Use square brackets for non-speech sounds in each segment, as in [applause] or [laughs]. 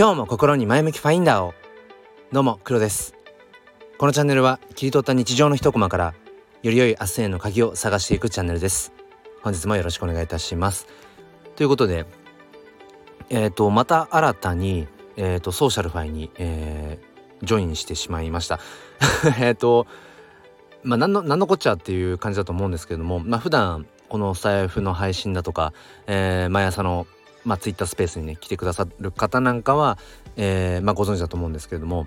今日も心に前向きファインダーを。どうも黒です。このチャンネルは切り取った日常の一コマからより良い明日への鍵を探していくチャンネルです。本日もよろしくお願いいたします。ということでえっ、ー、とまた新たにえっ、ー、と SocialFi に、えー、ジョインしてしまいました。[laughs] えっとまあ何の何のこっちゃっていう感じだと思うんですけれどもまあ普段このスタイフの配信だとか、えー、毎朝のまあ、ツイッタースペースにね来てくださる方なんかは、えーまあ、ご存知だと思うんですけれども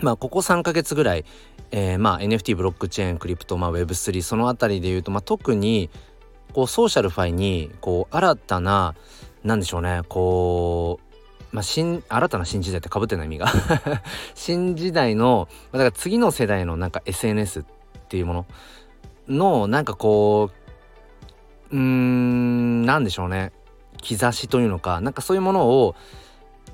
まあここ3ヶ月ぐらい、えー、まあ NFT ブロックチェーンクリプト、まあ、Web3 その辺りで言うと、まあ、特にこうソーシャルファイにこう新たな何でしょうねこうまあ、新新たな新時代ってかぶってない意味が。[laughs] 新時代のだから次の世代のなんか SNS っていうもののなんかこううーん何でしょうね。兆しというのかなんかそういうものを、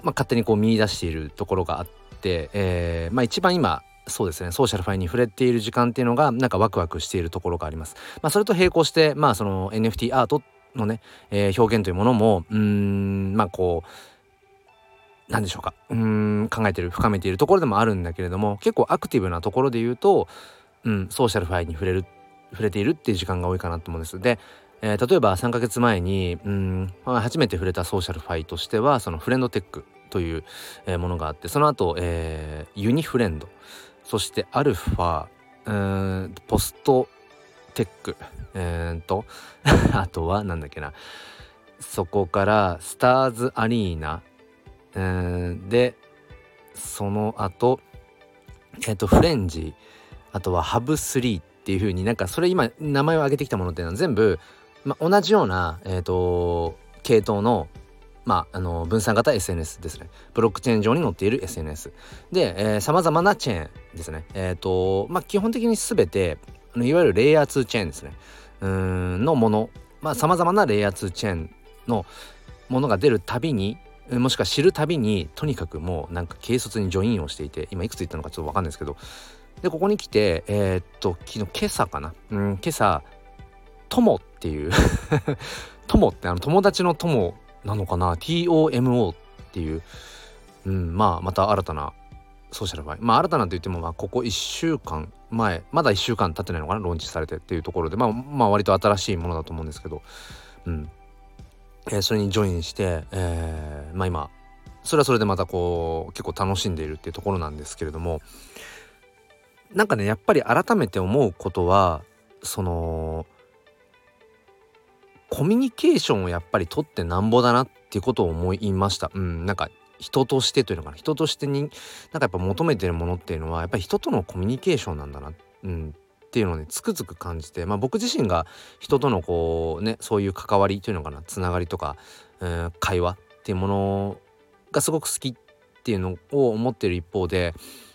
まあ、勝手にこう見出しているところがあって、えー、まあ、一番今そうですねソーシャルファインに触れている時間っていうのがなんかワクワクしているところがあります。まあ、それと並行してまあその NFT アートのね、えー、表現というものもうんまあこう何でしょうかうん考えてる深めているところでもあるんだけれども結構アクティブなところで言うと、うん、 SocialFi に触れる触れているっていう時間が多いかなと思うんです。でえー、例えば3ヶ月前にうん、初めて触れた SocialFi としてはそのフレンドテックという、ものがあってその後、えー、ユニフレンドそしてアルファうんポストテックえー、と [laughs] あとはなんだっけなそこからスターズアリーナ、ー、でその後えっ、ー、とフレンジあとはハブ3っていう風になんかそれ今名前を挙げてきたものっていうのは全部まあ、同じような、えーと、系統のまあ、あの分散型 SNS ですね。ブロックチェーン上に載っている SNS。で、さまざまなチェーンですね。えっ、ー、と、まあ、基本的に全て、いわゆるレイヤー2チェーンですね。うんのもの、まあ、さまざまなレイヤー2チェーンのものが出るたびに、もしくは知るたびに、とにかくもうなんか軽率にジョインをしていて、今いくつ言ったのかちょっとわかんないですけど、で、ここに来て、えー、っと、昨日、今朝かな。うん、今朝、 TOMO っていう。[laughs] TOMO ってあの友達の友なのかな？TOMO っていう、うん、まあまた新たな SocialFi。まあ新たなと言ってもまあここ1週間前まだ1週間経ってないのかな？ローンチされてっていうところで。まあまあ割と新しいものだと思うんですけど。うん。えー、それにジョインして、えー、まあ今それはそれでまたこう結構楽しんでいるっていうところなんですけれども。なんかねやっぱり改めて思うことはそのコミュニケーションをやっぱり取ってなんぼだなっていうことを思いました。うん、なんか人としてというのかな。人としてになんかやっぱ求めてるものっていうのはやっぱり人とのコミュニケーションなんだな、うん、っていうのをねつくづく感じて、まあ、僕自身が人とのこうねそういう関わりというのかな。つながりとか、えー、会話っていうものがすごく好きっていうのを思ってる一方で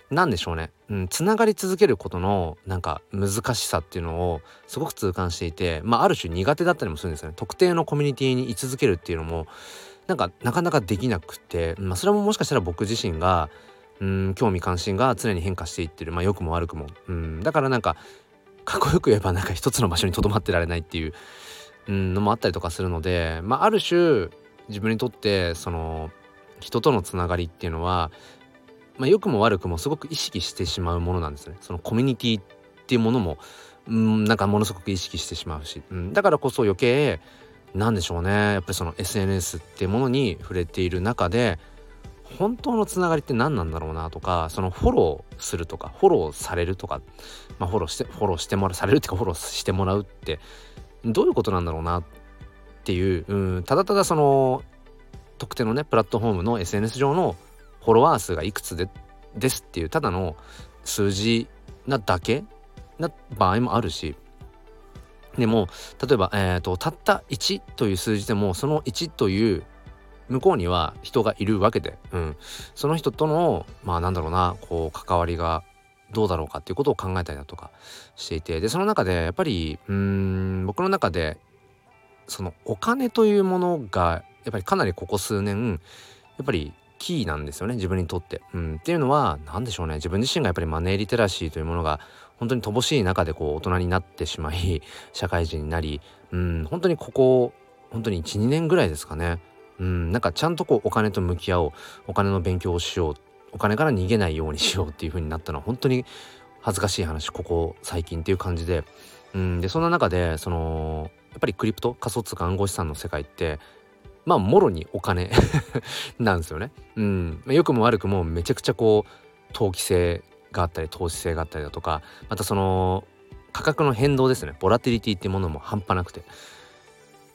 何でしょうね、うん、つながり続けることのなんか難しさっていうのをすごく痛感していて、まあ、ある種苦手だったりもするんですよね。特定のコミュニティに居続けるっていうのもなんかなかなかできなくて、まあ、それももしかしたら僕自身がうん興味関心が常に変化していってる。まあ良くも悪くも。うんだからなんかかっこよく言えばなんか一つの場所にとどまってられないっていう、うん、のもあったりとかするので、まあ、ある種自分にとってその人とのつながりっていうのはまあ、良くも悪くもすごく意識してしまうものなんですね。そのコミュニティっていうものも、うん、なんかものすごく意識してしまうし、うん、だからこそ余計なんでしょうねやっぱりその SNS っていうものに触れている中で本当のつながりって何なんだろうなとかそのフォローするとかフォローされるとか、まあ、フォローしてフォローしてもらうされるっていうかフォローしてもらうってどういうことなんだろうなっていう、うん、ただただその特定のねプラットフォームの SNS 上のフォロワー数がいくつでですっていうただの数字なだけな場合もあるし。でも例えば、えーと、たった1という数字でもその1という向こうには人がいるわけで、うん、その人とのまあなんだろうなこう関わりがどうだろうかっていうことを考えたりだとかしていて。でその中でやっぱりうん僕の中でそのお金というものがやっぱりかなりここ数年やっぱりキーなんですよね自分にとって。うん、っていうのは何でしょうね。自分自身がやっぱりマネーリテラシーというものが本当に乏しい中でこう大人になってしまい [laughs] 社会人になり、うん、本当にここ本当に12年ぐらいですかね。うん。なんかちゃんとこうお金と向き合おう。お金の勉強をしよう。お金から逃げないようにしよう。っていう風になったのは本当に恥ずかしい話。ここ最近っていう感じで。うん。でそんな中でそのやっぱりクリプト仮想通貨暗号資産の世界ってまあもろにお金 [laughs] なんですよね。うん、良くも悪くもめちゃくちゃこう投機性があったり投資性があったりだとかまたその価格の変動ですね。ボラティリティっていうものも半端なくて。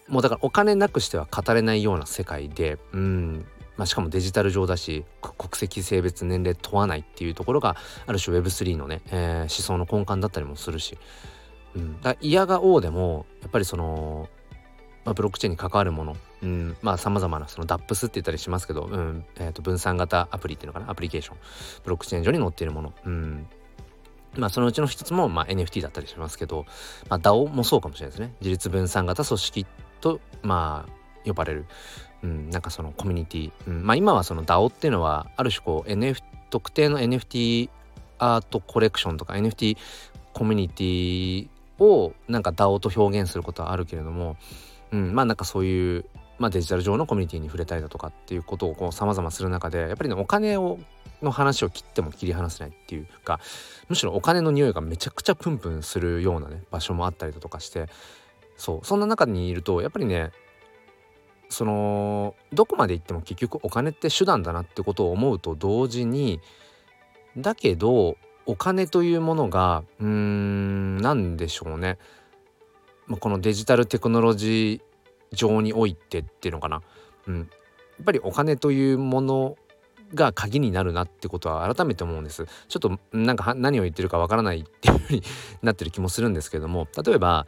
もうだからお金なくしては語れないような世界でうん。まあ、しかもデジタル上だし国籍性別年齢問わないっていうところがある種 Web3 のね、えー、思想の根幹だったりもするし、うん、だ嫌が王でもやっぱりその、まあ、ブロックチェーンに関わるもの、うん、まあさまざまなその DAPS って言ったりしますけど、うん。えー、と分散型アプリっていうのかな？アプリケーション。ブロックチェーン上に載っているもの、うん、まあそのうちの一つもまあ NFT だったりしますけど、まあ、DAO もそうかもしれないですね。自立分散型組織とまあ呼ばれる、うん、なんかそのコミュニティ、うん、まあ今はその DAO っていうのはある種こう NF 特定の NFT アートコレクションとか NFT コミュニティをなんか DAO と表現することはあるけれども、うん、まあなんかそういう、まあ、デジタル上のコミュニティに触れたりだとかっていうことをこう様々する中でやっぱりねお金をの話を切っても切り離せないっていうかむしろお金の匂いがめちゃくちゃプンプンするようなね場所もあったりだとかしてそうそんな中にいるとやっぱりねそのどこまで行っても結局お金って手段だなってことを思うと同時にだけどお金というものがうーん何でしょうね、まあ、このデジタルテクノロジー上においてっていうのかな、うん、やっぱりお金というものが鍵になるなってことは改めて思うんですちょっとなんか何を言ってるかわからないっていうふうになってる気もするんですけども例えば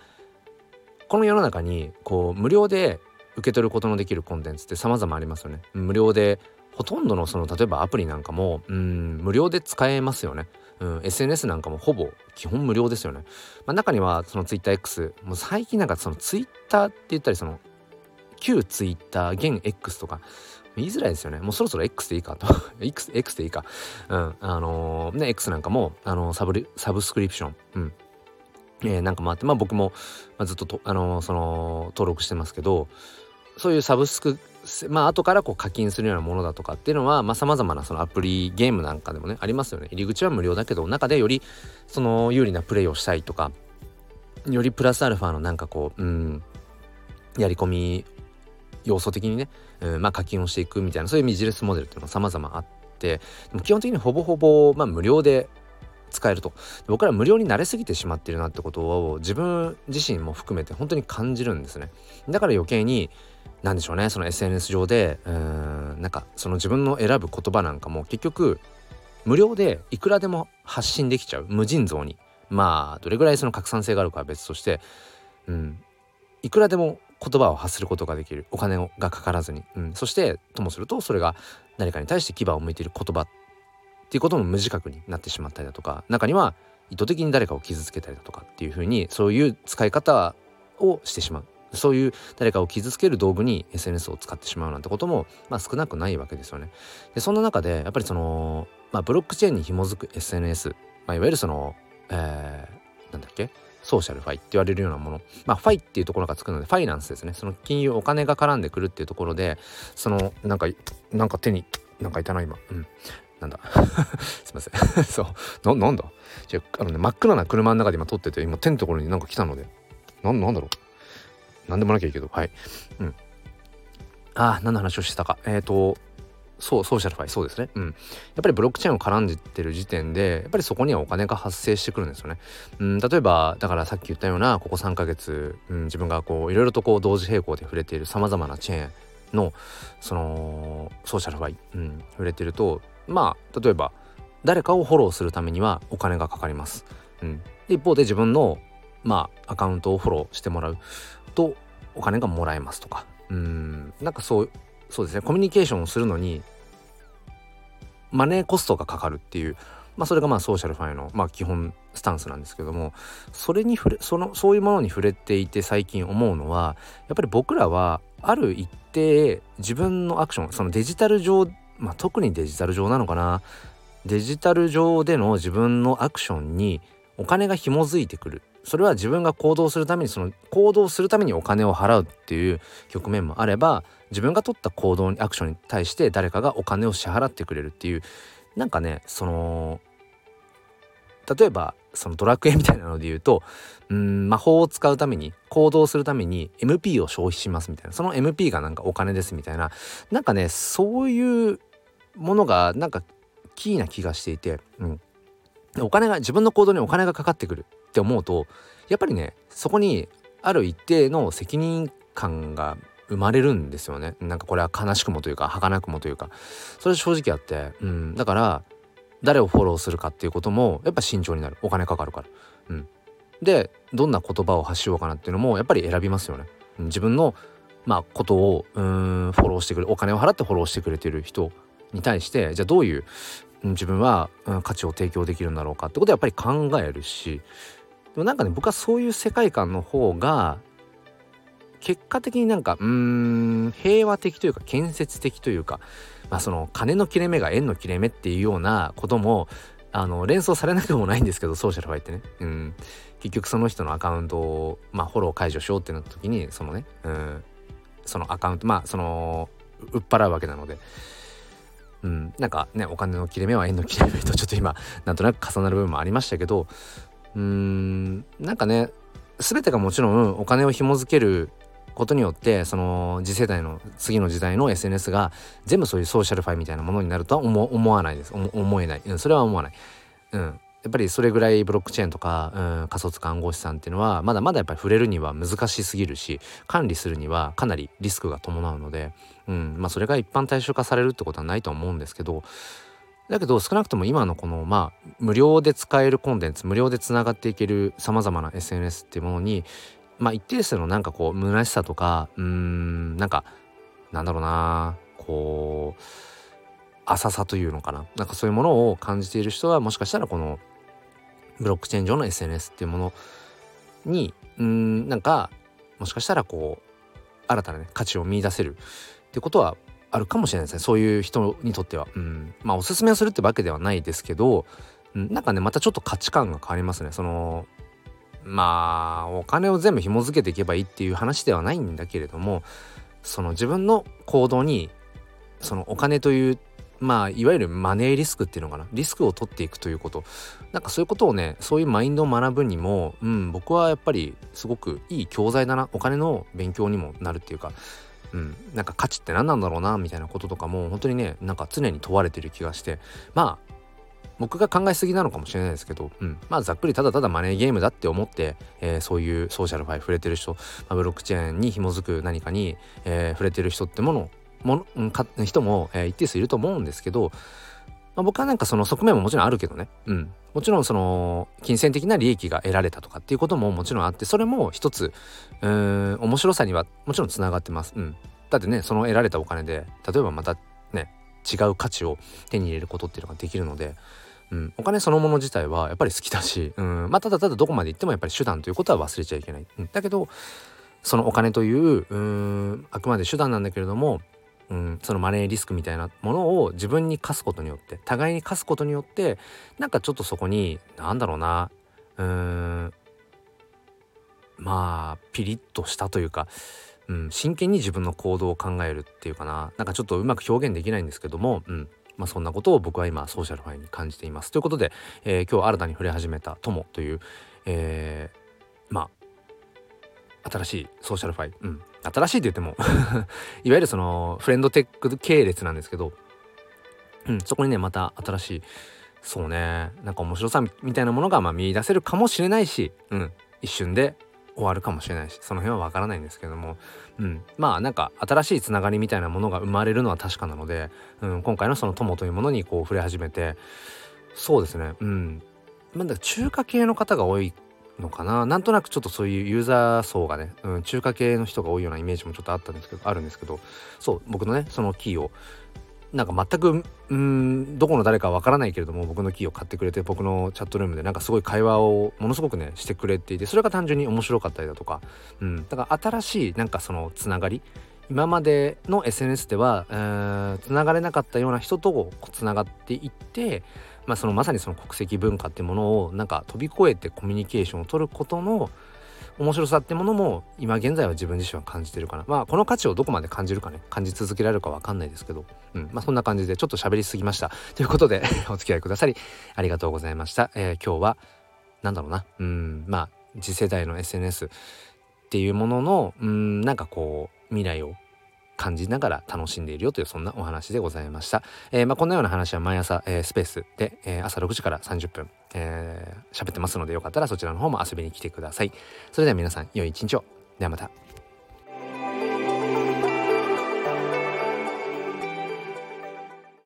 この世の中にこう無料で受け取ることのできるコンテンツって様々ありますよね。無料でほとんどのその例えばアプリなんかもうん無料で使えますよね。うん、SNS なんかもほぼ基本無料ですよね。まあ、中にはその TwitterX もう最近なんかその Twitter って言ったりその旧 Twitter 現 X とか言いづらいですよね。もうそろそろ X でいいかと。[laughs] X, X でいいか。うん。あのー、ね、X なんかも、あのー、サブサブスクリプション。うん。えー、なんかもあって、まあ僕も、まあ、ずっとと、あの、その、登録してますけど、そういうサブスクまあ後からこう課金するようなものだとかっていうのはさまざ、まなそのアプリゲームなんかでもねありますよね入り口は無料だけど中でよりその有利なプレイをしたいとかよりプラスアルファのなんかこううんやり込み要素的にね、うん、まあ課金をしていくみたいなそういうビジネスモデルっていうのが様々あってでも基本的にほぼほぼ、まあ、無料で使えると。僕ら無料に慣れすぎてしまってるなってことを自分自身も含めて本当に感じるんですね。だから余計に何でしょうねその SNS 上でうんなんかその自分の選ぶ言葉なんかも結局無料でいくらでも発信できちゃう。無尽蔵に。まあどれぐらいその拡散性があるかは別としてうんいくらでも言葉を発することができる。お金がかからずに、うん、そしてともするとそれが何かに対して牙を向いている言葉っていうことも無自覚になってしまったりだとか中には意図的に誰かを傷つけたりだとかっていうふうにそういう使い方をしてしまう。そういう誰かを傷つける道具に SNS を使ってしまうなんてことも、まあ、少なくないわけですよね。でそんな中でやっぱりその、まあ、ブロックチェーンに紐づく SNS、まあ、いわゆるその、えー、なんだっけ？ SocialFi って言われるようなもの。まあファイっていうところがつくのでファイナンスですね。その金融お金が絡んでくるっていうところでそのなんかなんか手になんかいたな今。うん。なんだ。[laughs] すいません。[laughs] そう。ななんだ？じゃあのね真っ暗な車の中で今撮ってて今手のところになんか来たので。なんなんだろう？何でもなきゃいいけど。はい。うん。ああ何の話をしてたか。えっ、ー、とそう SocialFi そうですね。うん。やっぱりブロックチェーンを絡んでってる時点でやっぱりそこにはお金が発生してくるんですよね。うん例えばだからさっき言ったようなここ3ヶ月、うん、自分がこういろいろとこう同時並行で触れているさまざまなチェーンのその SocialFi、うん、触れてるとまあ例えば誰かをフォローするためにはお金がかかります、うん、一方で自分のまあアカウントをフォローしてもらうとお金がもらえますとか。うん。なんかそうそうですね。コミュニケーションをするのにマネーコストがかかるっていうまあそれがまあソーシャルファイのまあ基本スタンスなんですけどもそれに触れそのそういうものに触れていて最近思うのはやっぱり僕らはある一定自分のアクションそのデジタル上まあ特にデジタル上なのかなデジタル上での自分のアクションにお金が紐づいてくる。それは自分が行動するためにその行動するためにお金を払うっていう局面もあれば自分が取った行動にアクションに対して誰かがお金を支払ってくれるっていうなんかねその例えばそのドラクエみたいなので言うとうん魔法を使うために行動するために MP を消費しますみたいな。その MP がなんかお金ですみたいな。なんかねそういうものがなんかキーな気がしていて、うん、お金が自分の行動にお金がかかってくる。って思うとやっぱりねそこにある一定の責任感が生まれるんですよね。なんかこれは悲しくもというか儚くもというか。それ正直あって、うん、だから誰をフォローするかっていうこともやっぱ慎重になる。お金かかるから。うん、でどんな言葉を発しようかなっていうのもやっぱり選びますよね。自分のまあことをうんフォローしてくれお金を払ってフォローしてくれてる人に対してじゃあどういう自分は、うん、価値を提供できるんだろうかってことはやっぱり考えるしでもなんかね僕はそういう世界観の方が結果的になんかうーん平和的というか建設的というかまあその金の切れ目が円の切れ目っていうようなこともあの連想されなくもないんですけどソーシャルファイってね、うん、結局その人のアカウントを、まあ、フォロー解除しようってなった時にそのね、うん、そのアカウントまあその売っ払うわけなので。うん、なんかねお金の切れ目は円の切れ目とちょっと今なんとなく重なる部分もありましたけどうーんなんかね全てがもちろんお金を紐づけることによってその次世代の次の時代の SNS が全部そういうソーシャルファイみたいなものになるとは思わないです。思えない、うん、それは思わない、うん、やっぱりそれぐらいブロックチェーンとか、うん、仮想通貨暗号資産っていうのはまだまだやっぱり触れるには難しすぎるし管理するにはかなりリスクが伴うので、うんまあ、それが一般対象化されるってことはないと思うんですけどだけど少なくとも今のこのまあ無料で使えるコンテンツ無料でつながっていけるさまざまな SNS っていうものにまあ一定数のなんかこう虚しさとかうーんなんかなんだろうなこう浅さというのかな。なんかそういうものを感じている人はもしかしたらこのブロックチェーン上の SNS っていうものにうんなんかもしかしたらこう新たなね価値を見いだせるってことはあるかもしれないですね。そういう人にとっては。うん。まあおすすめをするってわけではないですけど、うん、なんかねまたちょっと価値観が変わりますね。そのまあお金を全部紐付けていけばいいっていう話ではないんだけれどもその自分の行動にそのお金というまあいわゆるマネーリスクっていうのかな。リスクを取っていくということ。なんかそういうことをねそういうマインドを学ぶにもうん僕はやっぱりすごくいい教材だな。お金の勉強にもなるっていうか。うん、なんか価値って何なんだろうなみたいなこととかも本当にねなんか常に問われてる気がして。まあ僕が考えすぎなのかもしれないですけど、うん、まあざっくりただただマネーゲームだって思って、えー、そういうソーシャルファイ触れてる人、まあ、ブロックチェーンに紐づく何かに、えー、触れてる人ってものもの人も、えー、一定数いると思うんですけど、まあ、僕はなんかその側面ももちろんあるけどね、うん、もちろんその金銭的な利益が得られたとかっていうことももちろんあってそれも一つうーん面白さにはもちろんつながってます、うん、だってねその得られたお金で例えばまたね違う価値を手に入れることっていうのができるのでうん、お金そのもの自体はやっぱり好きだし、うん。まあ、ただただどこまで行ってもやっぱり手段ということは忘れちゃいけない。うん、だけどそのお金といううんあくまで手段なんだけれども、うん、そのマネーリスクみたいなものを自分に課すことによって互いに課すことによってなんかちょっとそこに何だろうな。うーん。まあピリッとしたというか、うん、真剣に自分の行動を考えるっていうかな。なんかちょっとうまく表現できないんですけども、うん、まあ、そんなことを僕は今ソーシャルファインに感じています。ということで、えー、今日新たに触れ始めた「友」という、えー、新しいソーシャルファイ、うん、新しいって言っても [laughs] いわゆるそのフレンドテック系列なんですけど、うん、そこにねまた新しいそうねなんか面白さみたいなものがまあ見出せるかもしれないし、うん、一瞬で終わるかもしれないしその辺はわからないんですけども、うん、まあなんか新しいつながりみたいなものが生まれるのは確かなので、うん、今回のその友というものにこう触れ始めてそうですねうん。まだ中華系の方が多いのかな？なんとなくちょっとそういうユーザー層がね、うん、中華系の人が多いようなイメージもちょっとあったんですけどあるんですけどそう僕のねそのキーをなんか全くうんどこの誰かわからないけれども僕のキーを買ってくれて僕のチャットルームでなんかすごい会話をものすごくねしてくれていてそれが単純に面白かったりだとか、うん、だから新しいなんかそのつながり今までの SNS では、つながれなかったような人とつながっていって、まあ、そのまさにその国籍文化ってものをなんか飛び越えてコミュニケーションを取ることの面白さってものも今現在は自分自身は感じてるかな。まあこの価値をどこまで感じるかね。感じ続けられるか分かんないですけど、うん。まあ、そんな感じでちょっと喋りすぎました。[laughs] ということで [laughs] お付き合いくださりありがとうございました、えー、今日はなんだろうな。うん。まあ次世代の SNS っていうもののうん。なんかこう未来を感じながら楽しんでいるよというそんなお話でございました。えー、まあ、こんなような話は毎朝、えー、スペースで、えー、朝6時から30分、えー、喋ってますのでよかったらそちらの方も遊びに来てください。それでは皆さん良い一日を。ではまた。